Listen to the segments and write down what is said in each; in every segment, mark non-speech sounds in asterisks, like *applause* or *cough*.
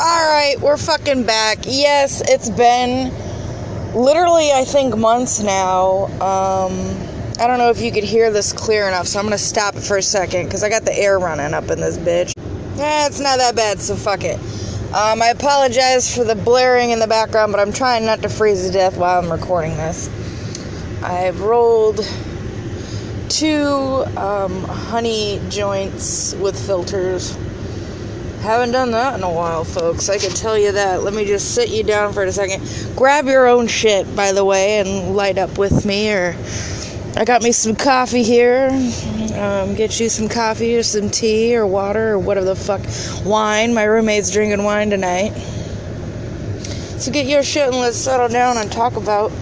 Alright, we're fucking back. Yes, it's been literally, I think, months now. Um, I don't know if you could hear this clear enough, so I'm gonna stop it for a second because I got the air running up in this bitch. Eh, it's not that bad, so fuck it. Um, I apologize for the blaring in the background, but I'm trying not to freeze to death while I'm recording this. I've rolled two um, honey joints with filters. Haven't done that in a while, folks. I can tell you that. Let me just sit you down for a second. Grab your own shit, by the way, and light up with me. Or I got me some coffee here. Um, get you some coffee or some tea or water or whatever the fuck. Wine. My roommate's drinking wine tonight. So get your shit and let's settle down and talk about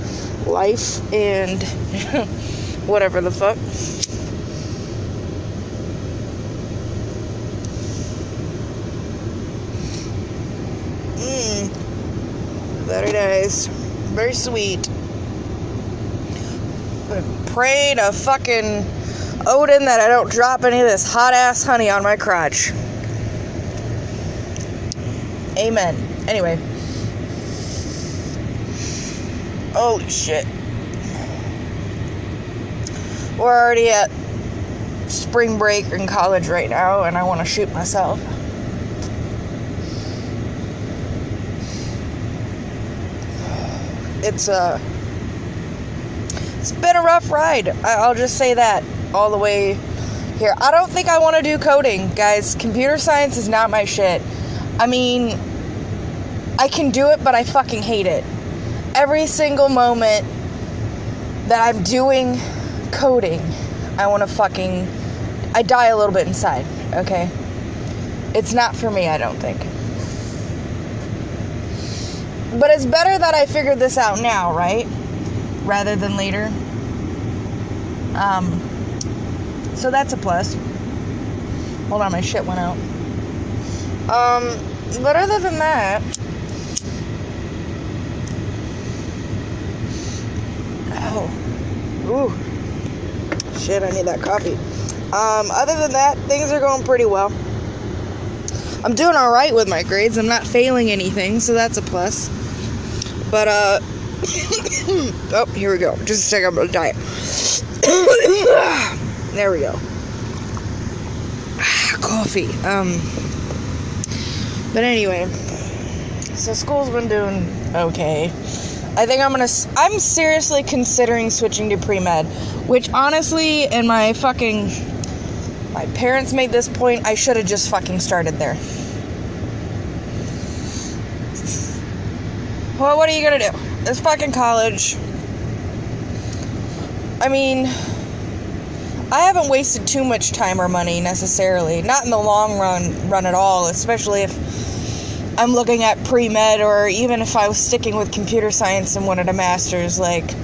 life and *laughs* whatever the fuck. Mmm. Very nice. Very sweet. Pray to fucking Odin that I don't drop any of this hot ass honey on my crotch. Amen. Anyway. Holy shit. We're already at spring break in college right now, and I want to shoot myself. It's a. It's been a rough ride. I'll just say that all the way here. I don't think I want to do coding, guys. Computer science is not my shit. I mean, I can do it, but I fucking hate it. Every single moment that I'm doing coding, I want to fucking. I die a little bit inside, okay? It's not for me, I don't think. But it's better that I figured this out now, right? Rather than later. Um, so that's a plus. Hold on, my shit went out. Um, but other than that, oh, ooh, shit, I need that coffee. Um, other than that, things are going pretty well. I'm doing all right with my grades. I'm not failing anything, so that's a plus. But uh, *coughs* oh, here we go. Just a second, I'm gonna die. *coughs* there we go. Coffee. Um, but anyway, so school's been doing okay. I think I'm gonna. I'm seriously considering switching to pre med, which honestly, in my fucking. My parents made this point, I should have just fucking started there. Well, what are you gonna do? It's fucking college. I mean, I haven't wasted too much time or money necessarily. Not in the long run, run at all. Especially if I'm looking at pre med, or even if I was sticking with computer science and wanted a master's. Like,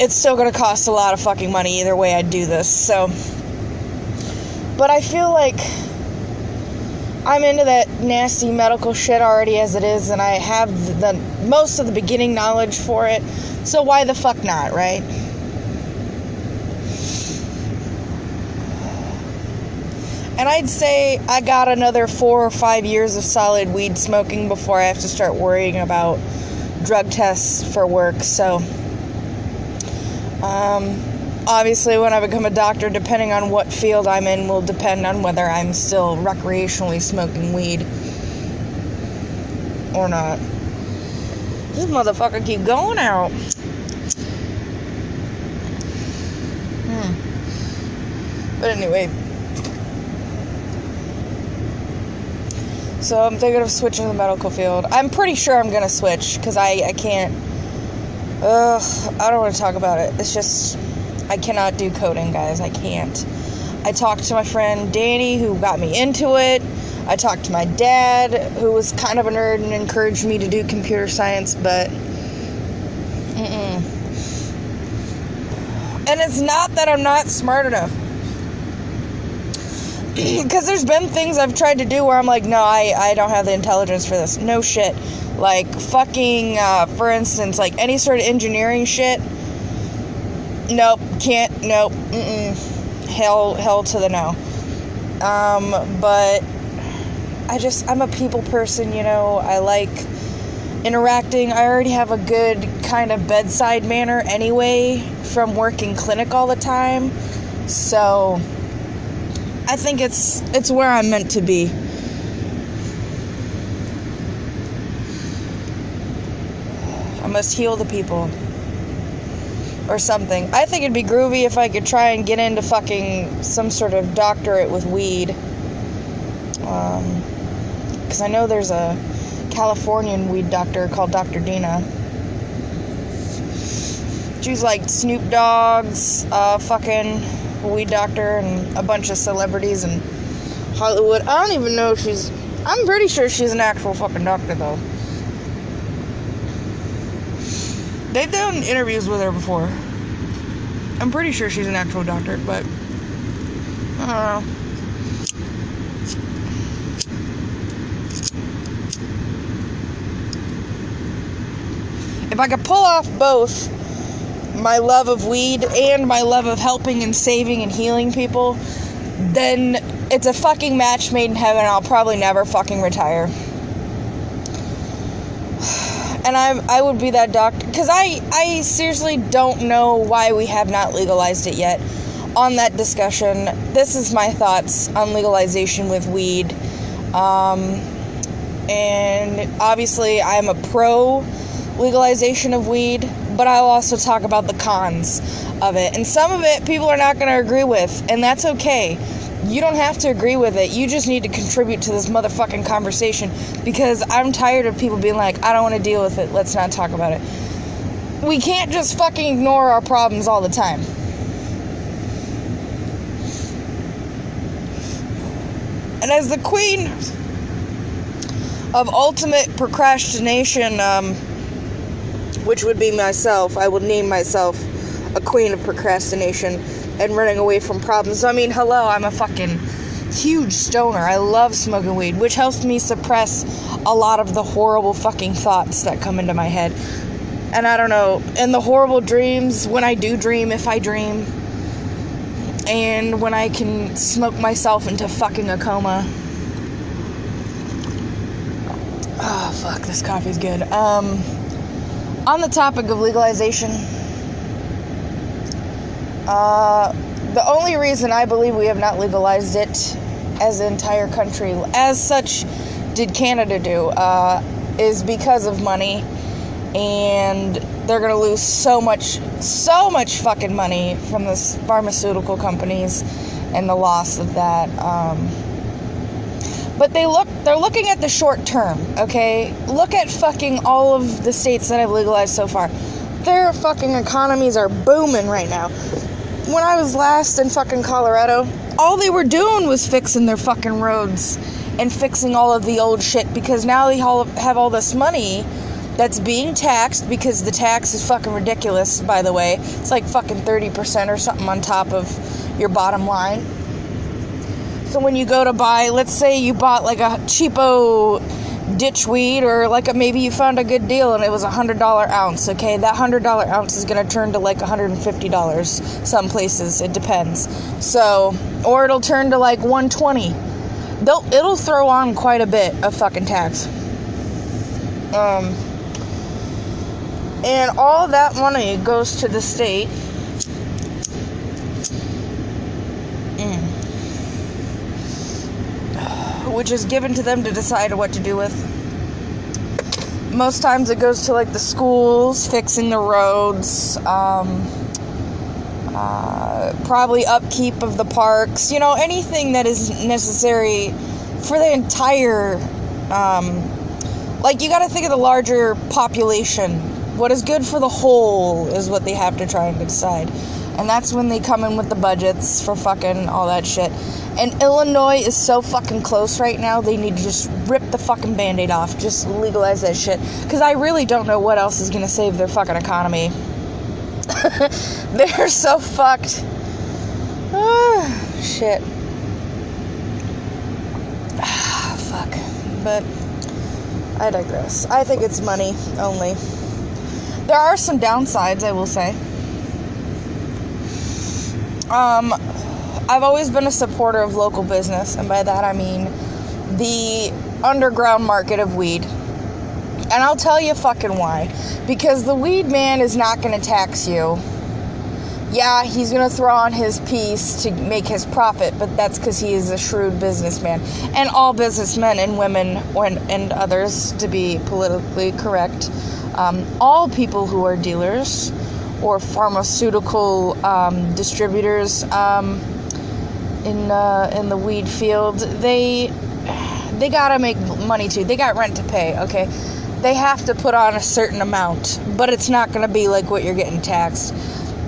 it's still gonna cost a lot of fucking money either way I do this. So, but I feel like I'm into that nasty medical shit already as it is, and I have the most of the beginning knowledge for it. So why the fuck not, right? And I'd say I got another four or five years of solid weed smoking before I have to start worrying about drug tests for work. So, um, obviously, when I become a doctor, depending on what field I'm in, will depend on whether I'm still recreationally smoking weed or not. This motherfucker keep going out. Hmm. But anyway. So I'm thinking of switching the medical field. I'm pretty sure I'm gonna switch because I, I can't. Ugh, I don't want to talk about it. It's just I cannot do coding, guys. I can't. I talked to my friend Danny who got me into it. I talked to my dad who was kind of a nerd and encouraged me to do computer science, but mm-mm. And it's not that I'm not smart enough. *clears throat* Because there's been things I've tried to do where I'm like, no, I, I don't have the intelligence for this. No shit. Like, fucking, uh, for instance, like any sort of engineering shit. Nope, can't, nope, mm-mm. Hell, hell to the no. Um, but I just, I'm a people person, you know. I like interacting. I already have a good kind of bedside manner anyway from working clinic all the time. So I think it's it's where I'm meant to be. I must heal the people. Or something. I think it'd be groovy if I could try and get into fucking some sort of doctorate with weed. Um, because I know there's a Californian weed doctor called Dr. Dina. She's like Snoop Dogg's uh, fucking weed doctor and a bunch of celebrities in Hollywood. I don't even know if she's. I'm pretty sure she's an actual fucking doctor though. They've done interviews with her before. I'm pretty sure she's an actual doctor, but I don't know. If I could pull off both my love of weed and my love of helping and saving and healing people, then it's a fucking match made in heaven. I'll probably never fucking retire. And I I would be that doctor cuz I I seriously don't know why we have not legalized it yet. On that discussion, this is my thoughts on legalization with weed. Um, and obviously I'm a pro legalization of weed, but I'll also talk about the cons of it. And some of it people are not going to agree with, and that's okay. You don't have to agree with it. You just need to contribute to this motherfucking conversation because I'm tired of people being like, I don't want to deal with it. Let's not talk about it. We can't just fucking ignore our problems all the time. And as the queen of ultimate procrastination, um, which would be myself, I would name myself a queen of procrastination and running away from problems. I mean, hello, I'm a fucking huge stoner. I love smoking weed, which helps me suppress a lot of the horrible fucking thoughts that come into my head. And I don't know, and the horrible dreams, when I do dream, if I dream, and when I can smoke myself into fucking a coma. Oh, fuck, this coffee's good. Um, on the topic of legalization, uh, the only reason I believe we have not legalized it as an entire country, as such, did Canada do, uh, is because of money. And they're gonna lose so much, so much fucking money from the pharmaceutical companies and the loss of that. Um, but they look they're looking at the short term, okay? Look at fucking all of the states that have legalized so far. Their fucking economies are booming right now. When I was last in fucking Colorado, all they were doing was fixing their fucking roads and fixing all of the old shit because now they all have all this money that's being taxed because the tax is fucking ridiculous, by the way. It's like fucking 30% or something on top of your bottom line. So when you go to buy, let's say you bought like a cheapo ditch weed or like a, maybe you found a good deal and it was a hundred dollar ounce okay? That hundred dollar ounce is going to turn to like $150 some places it depends. So or it'll turn to like 120 They'll, it'll throw on quite a bit of fucking tax. Um and all that money goes to the state which is given to them to decide what to do with. Most times it goes to like the schools, fixing the roads, um, uh, probably upkeep of the parks, you know, anything that is necessary for the entire. Um, like, you gotta think of the larger population. What is good for the whole is what they have to try and decide. And that's when they come in with the budgets for fucking all that shit. And Illinois is so fucking close right now, they need to just rip the fucking band aid off. Just legalize that shit. Because I really don't know what else is gonna save their fucking economy. *laughs* They're so fucked. Ah, shit. Ah, fuck. But I digress. I think it's money only. There are some downsides, I will say. Um, I've always been a supporter of local business, and by that I mean the underground market of weed. And I'll tell you fucking why. Because the weed man is not going to tax you. Yeah, he's going to throw on his piece to make his profit, but that's because he is a shrewd businessman. And all businessmen and women and others, to be politically correct, um, all people who are dealers or pharmaceutical um, distributors um, in uh, in the weed field, they they gotta make money too. They got rent to pay. Okay, they have to put on a certain amount, but it's not gonna be like what you're getting taxed.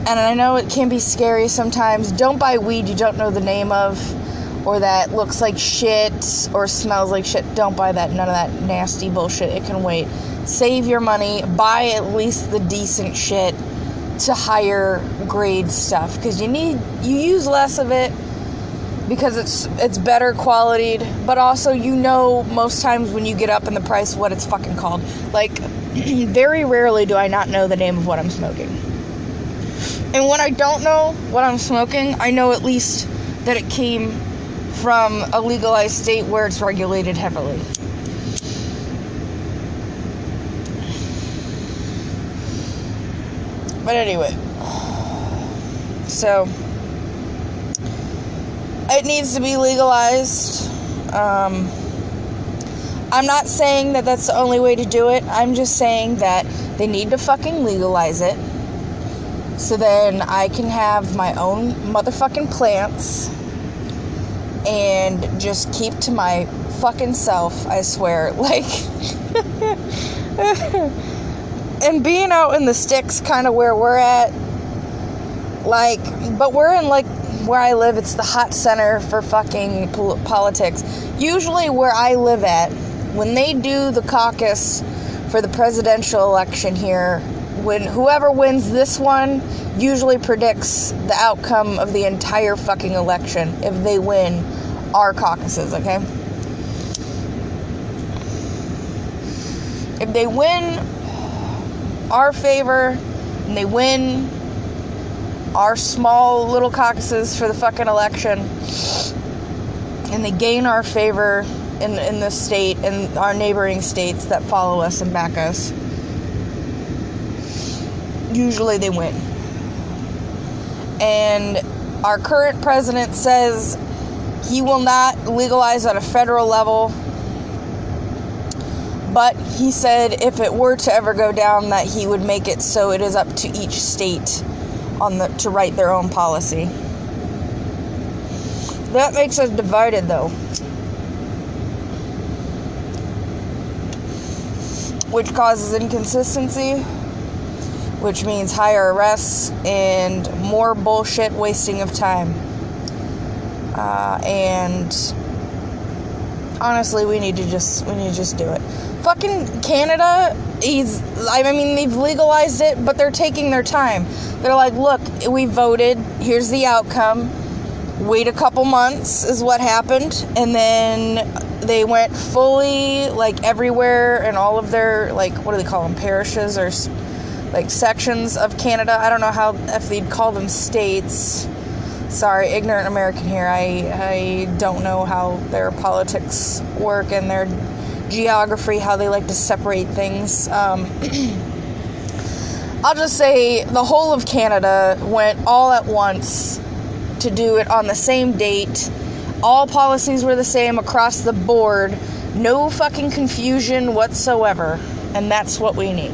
And I know it can be scary sometimes. Don't buy weed you don't know the name of, or that looks like shit or smells like shit. Don't buy that. None of that nasty bullshit. It can wait. Save your money. Buy at least the decent shit to higher grade stuff because you need you use less of it because it's it's better quality but also you know most times when you get up in the price what it's fucking called. Like *clears throat* very rarely do i not know the name of what i'm smoking. And when i don't know what i'm smoking i know at least that it came from a legalized state where it's regulated heavily But anyway, so it needs to be legalized. Um, I'm not saying that that's the only way to do it. I'm just saying that they need to fucking legalize it. So then I can have my own motherfucking plants and just keep to my fucking self, I swear. *laughs* Like. *laughs* and being out in the sticks, kind of where we're at, like, but we're in like where I live, it's the hot center for fucking pol- politics. Usually, where I live at, when they do the caucus for the presidential election here, when whoever wins this one usually predicts the outcome of the entire fucking election if they win our caucuses, okay? If they win our favor and they win our small little caucuses for the fucking election and they gain our favor in, in this state and our neighboring states that follow us and back us, usually they win. And our current president says he will not legalize at a federal level but he said if it were to ever go down that he would make it so it is up to each state on the to write their own policy. That makes us divided though. Which causes inconsistency, which means higher arrests and more bullshit wasting of time. Uh, and honestly, we need to just we need to just do it fucking Canada, he's, I mean, they've legalized it, but they're taking their time. They're like, look, we voted, here's the outcome. Wait a couple months is what happened, and then they went fully, like, everywhere and all of their, like, what do they call them, parishes or, like, sections of Canada. I don't know how, if they'd call them states sorry, ignorant American here. I I don't know how their politics work and their geography, how they like to separate things. Um, *clears throat* I'll just say the whole of Canada went all at once to do it on the same date. All policies were the same across the board. No fucking confusion whatsoever. And that's what we need.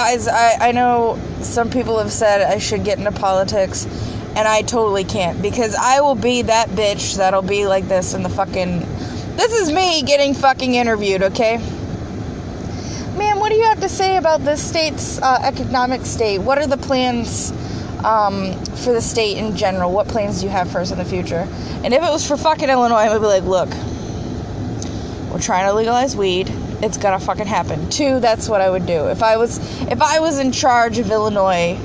Guys, I, I know some people have said I should get into politics, and I totally can't because I will be that bitch that'll be like this in the fucking. This is me getting fucking interviewed, okay? Ma'am, what do you have to say about this state's uh, economic state? What are the plans um, for the state in general? What plans do you have for us in the future? And if it was for fucking Illinois, I would be like, look, we're trying to legalize weed it's gonna fucking happen. Two, that's what I would do. If I was if I was in charge of Illinois,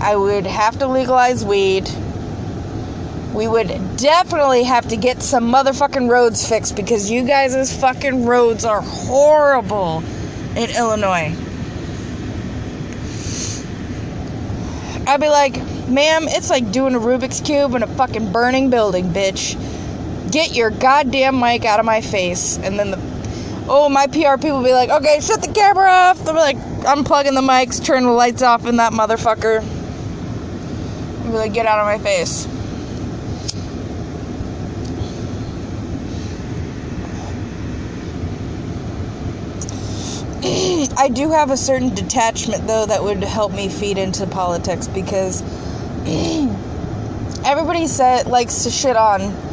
I would have to legalize weed. We would definitely have to get some motherfucking roads fixed because you guys' fucking roads are horrible in Illinois. I'd be like, ma'am, it's like doing a Rubik's Cube in a fucking burning building, bitch. Get your goddamn mic out of my face. And then the, oh, my PR people be like, okay, shut the camera off. They'll be like, unplugging the mics, turn the lights off in that motherfucker. Be like, get out of my face. *clears throat* I do have a certain detachment though that would help me feed into politics because *clears throat* everybody said likes to shit on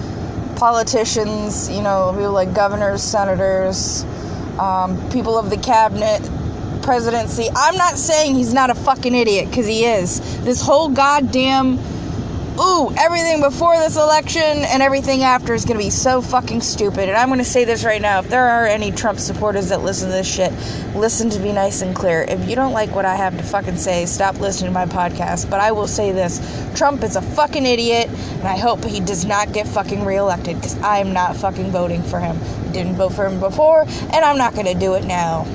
politicians, you know, people like governors, senators, um, people of the cabinet, presidency. I'm not saying he's not a fucking idiot because he is. This whole goddamn ooh, everything before this election and everything after is going to be so fucking stupid. And I'm going to say this right now. If there are any Trump supporters that listen to this shit, listen to be nice and clear. If you don't like what I have to fucking say, stop listening to my podcast. But I will say this Trump is a fucking idiot, and I hope he does not get fucking reelected because I am not fucking voting for him. Didn't vote for him before, and I'm not going to do it now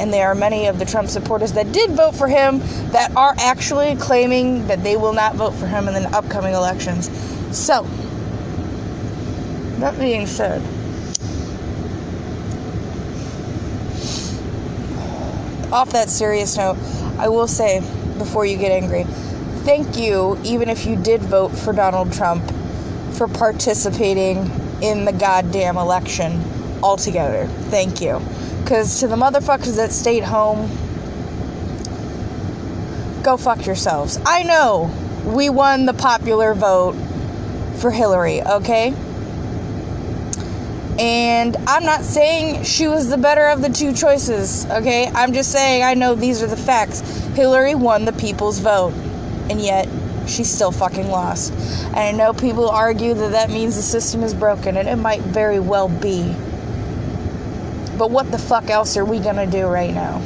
and there are many of the Trump supporters that did vote for him that are actually claiming that they will not vote for him in the upcoming elections. So, that being said, off that serious note, I will say before you get angry, thank you, even if you did vote for Donald Trump, for participating in the goddamn election altogether. Thank you. Because to the motherfuckers that stayed home, go fuck yourselves. I know we won the popular vote for Hillary, okay? And I'm not saying she was the better of the two choices, okay? I'm just saying I know these are the facts. Hillary won the people's vote, and yet she still fucking lost. And I know people argue that that means the system is broken, and it might very well be. But what the fuck else are we gonna do right now?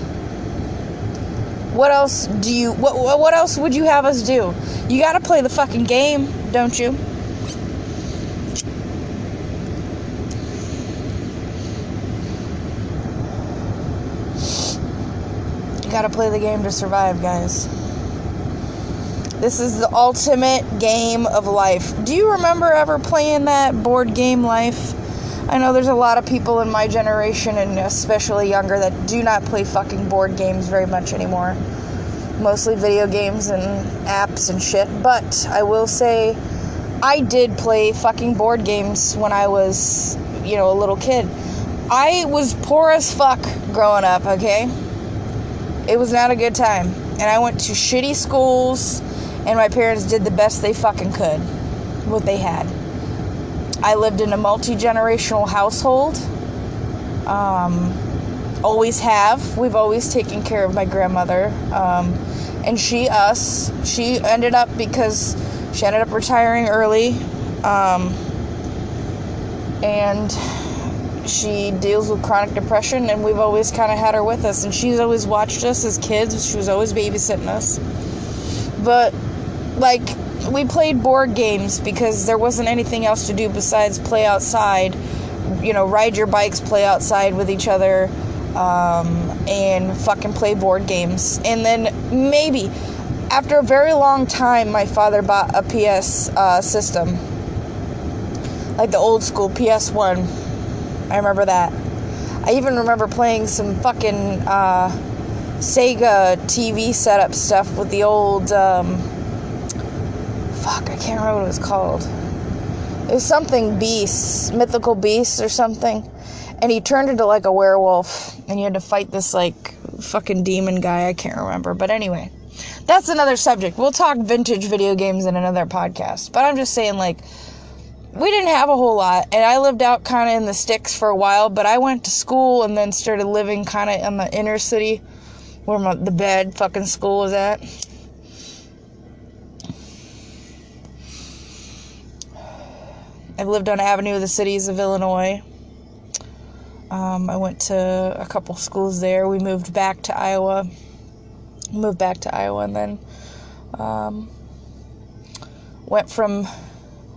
What else do you what what else would you have us do? You got to play the fucking game, don't you? You got to play the game to survive, guys. This is the ultimate game of life. Do you remember ever playing that board game Life? I know there's a lot of people in my generation and especially younger that do not play fucking board games very much anymore. Mostly video games and apps and shit. But I will say, I did play fucking board games when I was, you know, a little kid. I was poor as fuck growing up, okay? It was not a good time. And I went to shitty schools, and my parents did the best they fucking could, what they had. I lived in a multi generational household. Um, always have. We've always taken care of my grandmother. Um, and she, us, she ended up because she ended up retiring early. Um, and she deals with chronic depression, and we've always kind of had her with us. And she's always watched us as kids, she was always babysitting us. But, like, we played board games because there wasn't anything else to do besides play outside. You know, ride your bikes, play outside with each other, um, and fucking play board games. And then maybe after a very long time, my father bought a PS uh, system, like the old school PS1. I remember that. I even remember playing some fucking uh, Sega TV setup stuff with the old. Um, fuck, I can't remember what it was called. It was something beasts, mythical beasts or something. And he turned into like a werewolf, and you had to fight this like fucking demon guy. I can't remember. But anyway, that's another subject. We'll talk vintage video games in another podcast. But I'm just saying, like, we didn't have a whole lot. And I lived out kind of in the sticks for a while, but I went to school and then started living kind of in the inner city where my, the bed fucking school was at. I've lived on Avenue of the Cities of Illinois. Um, I went to a couple schools there. We moved back to Iowa. Moved back to Iowa and then um, went from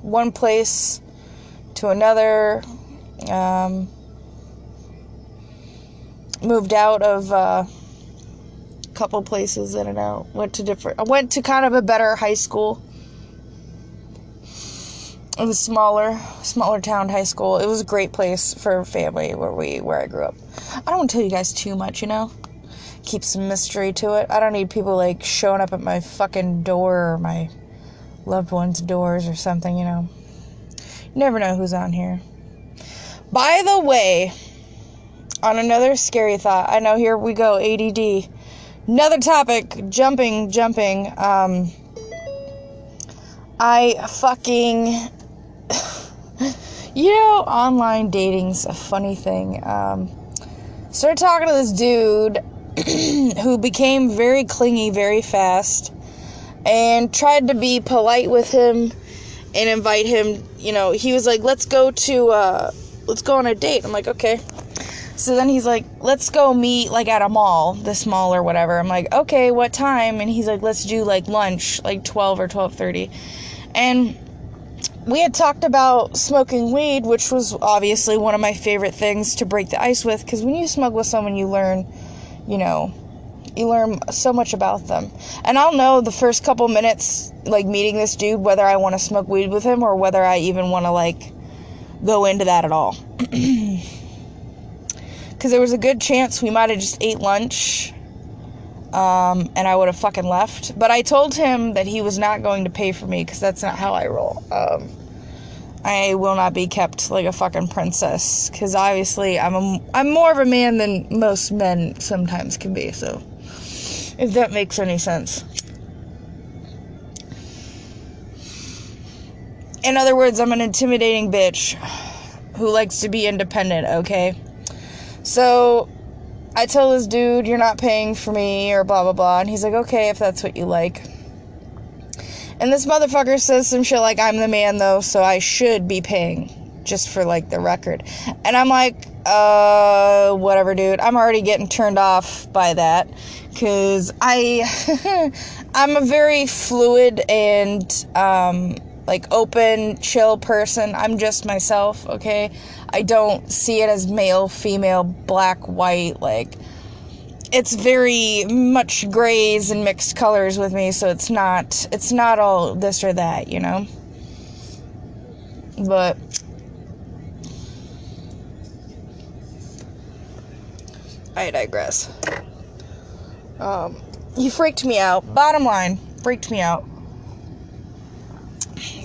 one place to another. Um, moved out of uh, couple places in and out. Went to different. I went to kind of a better high school. It was smaller, smaller town high school. It was a great place for family where we where I grew up. I don't want to tell you guys too much, you know. Keep some mystery to it. I don't need people like showing up at my fucking door or my loved ones' doors or something, you know. You never know who's on here. By the way, on another scary thought, I know here we go, ADD. Another topic, jumping, jumping. Um, I fucking. You know, online dating's a funny thing. Um, started talking to this dude *clears throat* who became very clingy very fast and tried to be polite with him and invite him. You know, he was like, let's go to, uh, let's go on a date. I'm like, okay. So then he's like, let's go meet like at a mall, this mall or whatever. I'm like, okay, what time? And he's like, let's do like lunch, like 12 or 12:30. And we had talked about smoking weed, which was obviously one of my favorite things to break the ice with because when you smoke with someone you learn, you know, you learn so much about them. And I'll know the first couple minutes like meeting this dude whether I want to smoke weed with him or whether I even want to like go into that at all. *clears throat* Cuz there was a good chance we might have just ate lunch um, and I would have fucking left. But I told him that he was not going to pay for me because that's not how I roll. Um, I will not be kept like a fucking princess because obviously I'm a, I'm more of a man than most men sometimes can be. So if that makes any sense. In other words, I'm an intimidating bitch who likes to be independent, okay? So I tell this dude, you're not paying for me, or blah blah blah. And he's like, okay, if that's what you like. And this motherfucker says some shit like, I'm the man though, so I should be paying. Just for like the record. And I'm like, uh, whatever, dude. I'm already getting turned off by that. Cause I, *laughs* I'm a very fluid and, um, like open, chill person. I'm just myself, okay? I don't see it as male, female, black, white, like it's very much grays and mixed colors with me, so it's not it's not all this or that, you know. But I digress. Um, he freaked me out. Bottom line, freaked me out.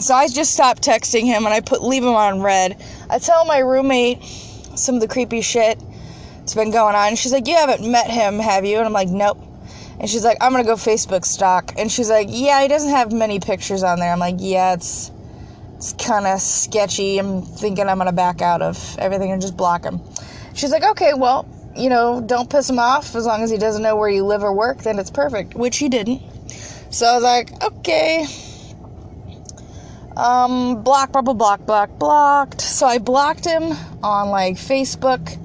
So I just stopped texting him and I put leave him on read. I tell my roommate some of the creepy shit that's been going on. She's like, You haven't met him, have you? And I'm like, Nope. And she's like, I'm gonna go Facebook stalk. And she's like, Yeah, he doesn't have many pictures on there. I'm like, Yeah, it's it's kind of sketchy. I'm thinking I'm gonna back out of everything and just block him. She's like, Okay, well, you know, don't piss him off as long as he doesn't know where you live or work, then it's perfect. Which he didn't. So I was like, Okay. Um, block, blah, blah, block, block, blocked. So I blocked him on like Facebook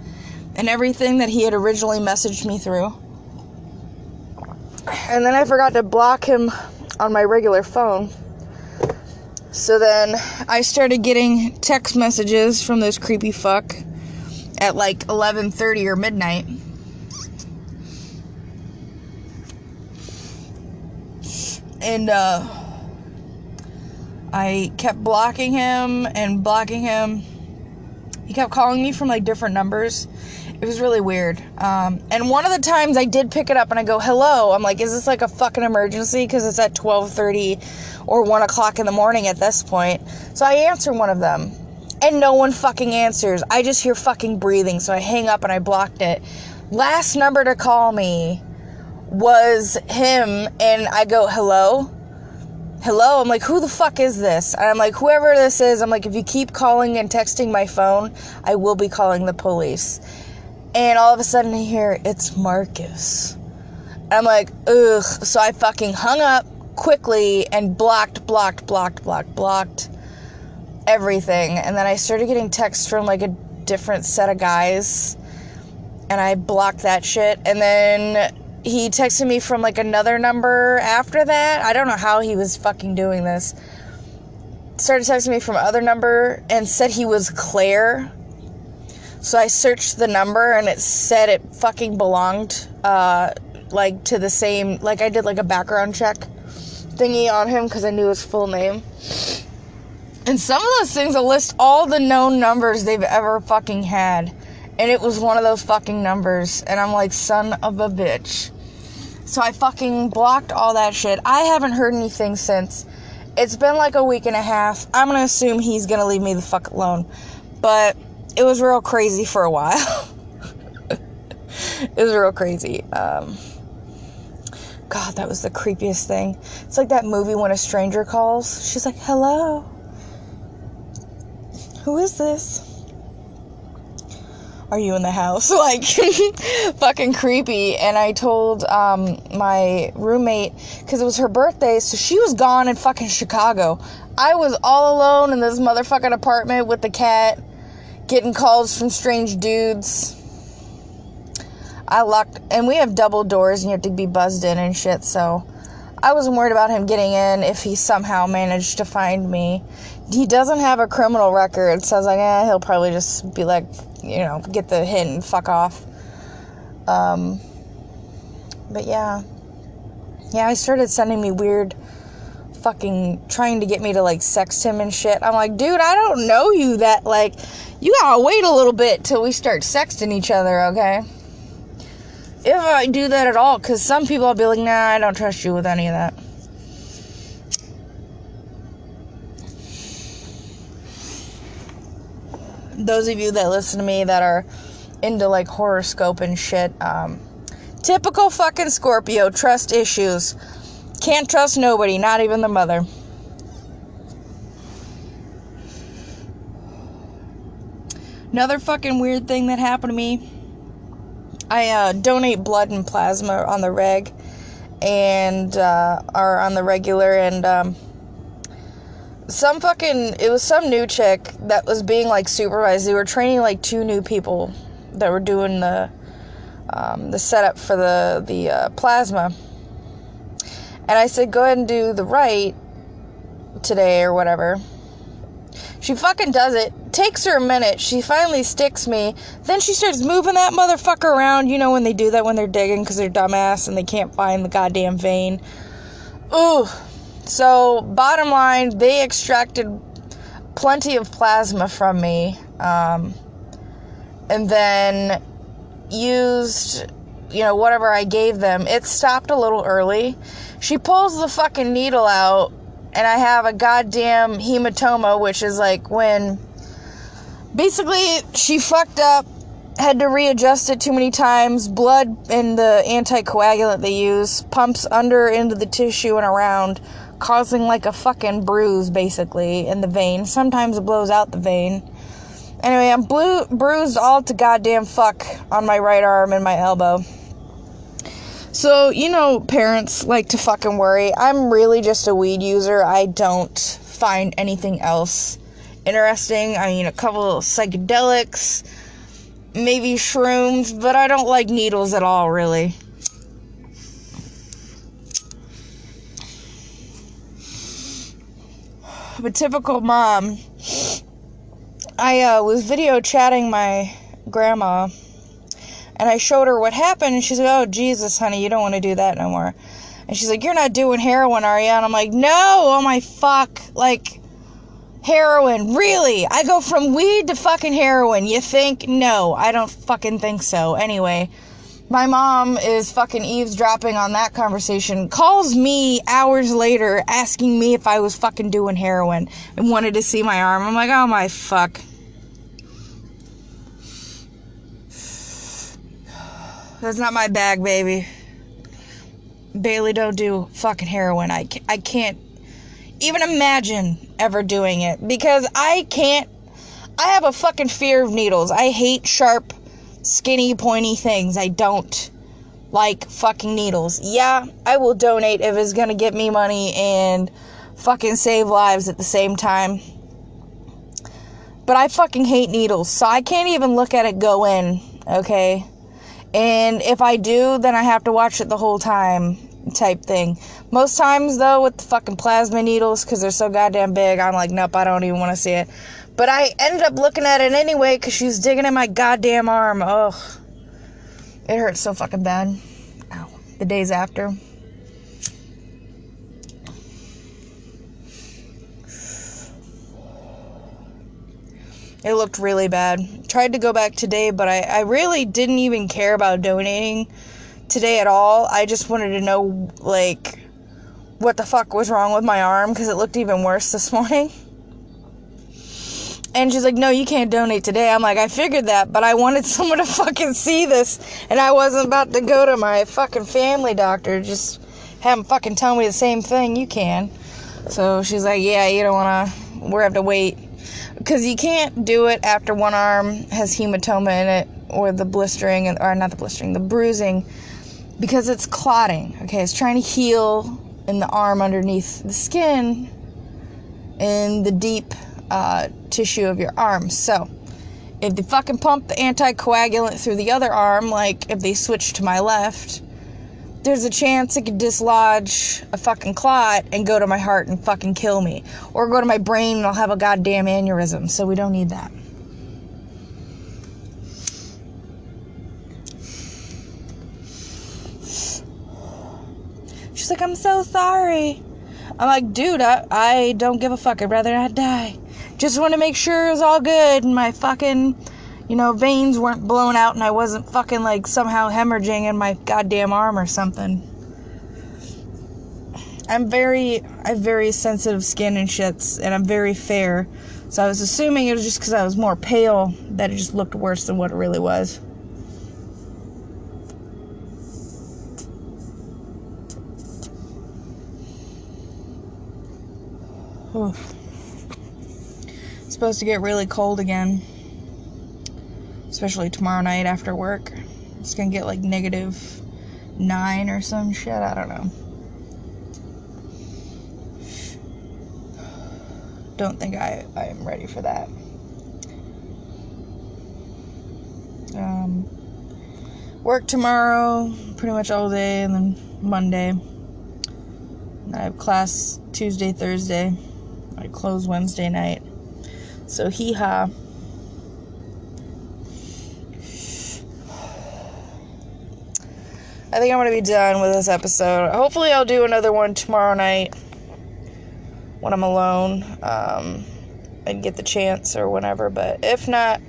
and everything that he had originally messaged me through. And then I forgot to block him on my regular phone. So then I started getting text messages from this creepy fuck at like 11:30 or midnight. And uh I kept blocking him and blocking him. He kept calling me from like different numbers. It was really weird. Um, and one of the times I did pick it up and I go, "Hello." I'm like, "Is this like a fucking emergency?" Because it's at 12:30 or one o'clock in the morning at this point. So I answer one of them, and no one fucking answers. I just hear fucking breathing, so I hang up and I blocked it. Last number to call me was him, and I go, "Hello." Hello? I'm like who the fuck is this? And i'm like whoever this is. I'm like if you keep calling and texting my phone i will be calling the police. And all of a sudden i hear it's marcus. I'm like ugh. So i fucking hung up quickly and blocked blocked blocked blocked blocked everything. And then i started getting texts from like a different set of guys. And i blocked that shit. And then he texted me from like another number after that. I don't know how he was fucking doing this. Started texting me from other number and said he was Claire. So I searched the number and it said it fucking belonged uh, like to the same like I did like a background check thingy on him because I knew his full name. And some of those things will list all the known numbers they've ever fucking had. And it was one of those fucking numbers. And I'm like, son of a bitch. So I fucking blocked all that shit. I haven't heard anything since. It's been like a week and a half. I'm gonna assume he's gonna leave me the fuck alone. But it was real crazy for a while. *laughs* it was real crazy. Um, God, that was the creepiest thing. It's like that movie when a stranger calls. She's like, hello. Who is this? Are you in the house? *laughs* Like, fucking creepy. And I told um, my roommate, because it was her birthday, so she was gone in fucking Chicago. I was all alone in this motherfucking apartment with the cat, getting calls from strange dudes. I locked, and we have double doors, and you have to be buzzed in and shit, so I wasn't worried about him getting in if he somehow managed to find me. He doesn't have a criminal record, so I was like, eh, he'll probably just be like, you know, get the hint and fuck off. Um, but yeah. Yeah, he started sending me weird fucking trying to get me to like sext him and shit. I'm like, dude, I don't know you that like you gotta wait a little bit till we start sexting each other, okay? If I do that at all, because some people will be like, nah, I don't trust you with any of that. Those of you that listen to me that are into like horoscope and shit, um, typical fucking Scorpio, trust issues. Can't trust nobody, not even the mother. Another fucking weird thing that happened to me. I uh, donate blood and plasma on the reg, and uh, are on the regular, and um, some fucking it was some new chick that was being like supervised. They were training like two new people that were doing the um, the setup for the the uh, plasma. And I said, go ahead and do the right today or whatever. She fucking does it. Takes her a minute. She finally sticks me. Then she starts moving that motherfucker around. You know when they do that when they're digging because they're dumbass and they can't find the goddamn vein. Ooh, so, bottom line, they extracted plenty of plasma from me, um, and then used, you know, whatever I gave them. It stopped a little early. She pulls the fucking needle out, and I have a goddamn hematoma, which is like when basically she fucked up had to readjust it too many times. Blood and the anticoagulant they use pumps under into the tissue and around causing like a fucking bruise basically in the vein. Sometimes it blows out the vein. Anyway, I'm blue, bruised all to goddamn fuck on my right arm and my elbow. So, you know, parents like to fucking worry. I'm really just a weed user. I don't find anything else interesting. I mean, a couple of psychedelics, maybe shrooms, but I don't like needles at all, really. A typical mom. I uh, was video chatting my grandma, and I showed her what happened, and she's like, "Oh Jesus, honey, you don't want to do that no more." And she's like, "You're not doing heroin, are you?" And I'm like, "No, oh my fuck, like." Heroin, really? I go from weed to fucking heroin. You think? No, I don't fucking think so. Anyway, my mom is fucking eavesdropping on that conversation, calls me hours later asking me if I was fucking doing heroin and wanted to see my arm. I'm like, oh my fuck. That's not my bag, baby. Bailey, don't do fucking heroin. I, I can't even imagine ever doing it because I can't. I have a fucking fear of needles. I hate sharp skinny, pointy things. I don't like fucking needles. Yeah, I will donate if it's gonna get me money and fucking save lives at the same time. But I fucking hate needles, so I can't even look at it go in, okay? And if I do, then I have to watch it the whole time, type thing. Most times, though, with the fucking plasma needles, because they're so goddamn big, I'm like, nope, I don't even want to see it. But I ended up looking at it anyway because she was digging in my goddamn arm. Ugh. It hurts so fucking bad. Ow. the days after. It looked really bad. Tried to go back today, but I, I really didn't even care about donating today at all. I just wanted to know, like, what the fuck was wrong with my arm because it looked even worse this *laughs* morning. And she's like, no, you can't donate today. I'm like, I figured that, but I wanted *laughs* someone to fucking see this, and I wasn't about to go to my fucking family doctor. Just have him fucking tell me the same thing. You can. So she's like, yeah, you don't want to, We're have to wait because you can't do it after one arm has hematoma in it or the blistering or not the blistering the bruising because it's clotting okay it's trying to heal in the arm underneath the skin in the deep uh, tissue of your arm so if they fucking pump the anticoagulant through the other arm like if they switch to my left there's a chance it could dislodge a fucking clot and go to my heart and fucking kill me. Or go to my brain and I'll have a goddamn aneurysm. So we don't need that. She's like, I'm so sorry. I'm like, dude, I, I don't give a fuck. I'd rather not die. Just want to make sure it was all good and my fucking you know, veins weren't blown out and I wasn't fucking like somehow hemorrhaging in my goddamn arm or something. I'm very, I have very sensitive skin and shits, and I'm very fair. So I was assuming it was just because I was more pale that it just looked worse than what it really was. It's supposed to get really cold again especially tomorrow night after work. It's gonna get like negative nine or some shit. I don't know. Don't think I, I am ready for that. Um, work tomorrow, pretty much all day, and then Monday. I have class Tuesday, Thursday. I close Wednesday night. So hee ha. I think I'm going to be done with this episode. Hopefully, I'll do another one tomorrow night when I'm alone um, and get the chance or whenever. But if not,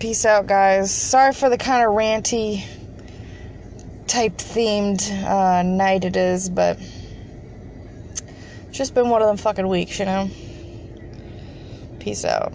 peace out, guys. Sorry for the kind of ranty type themed uh, night it is, but just been one of them fucking weeks, you know? Peace out.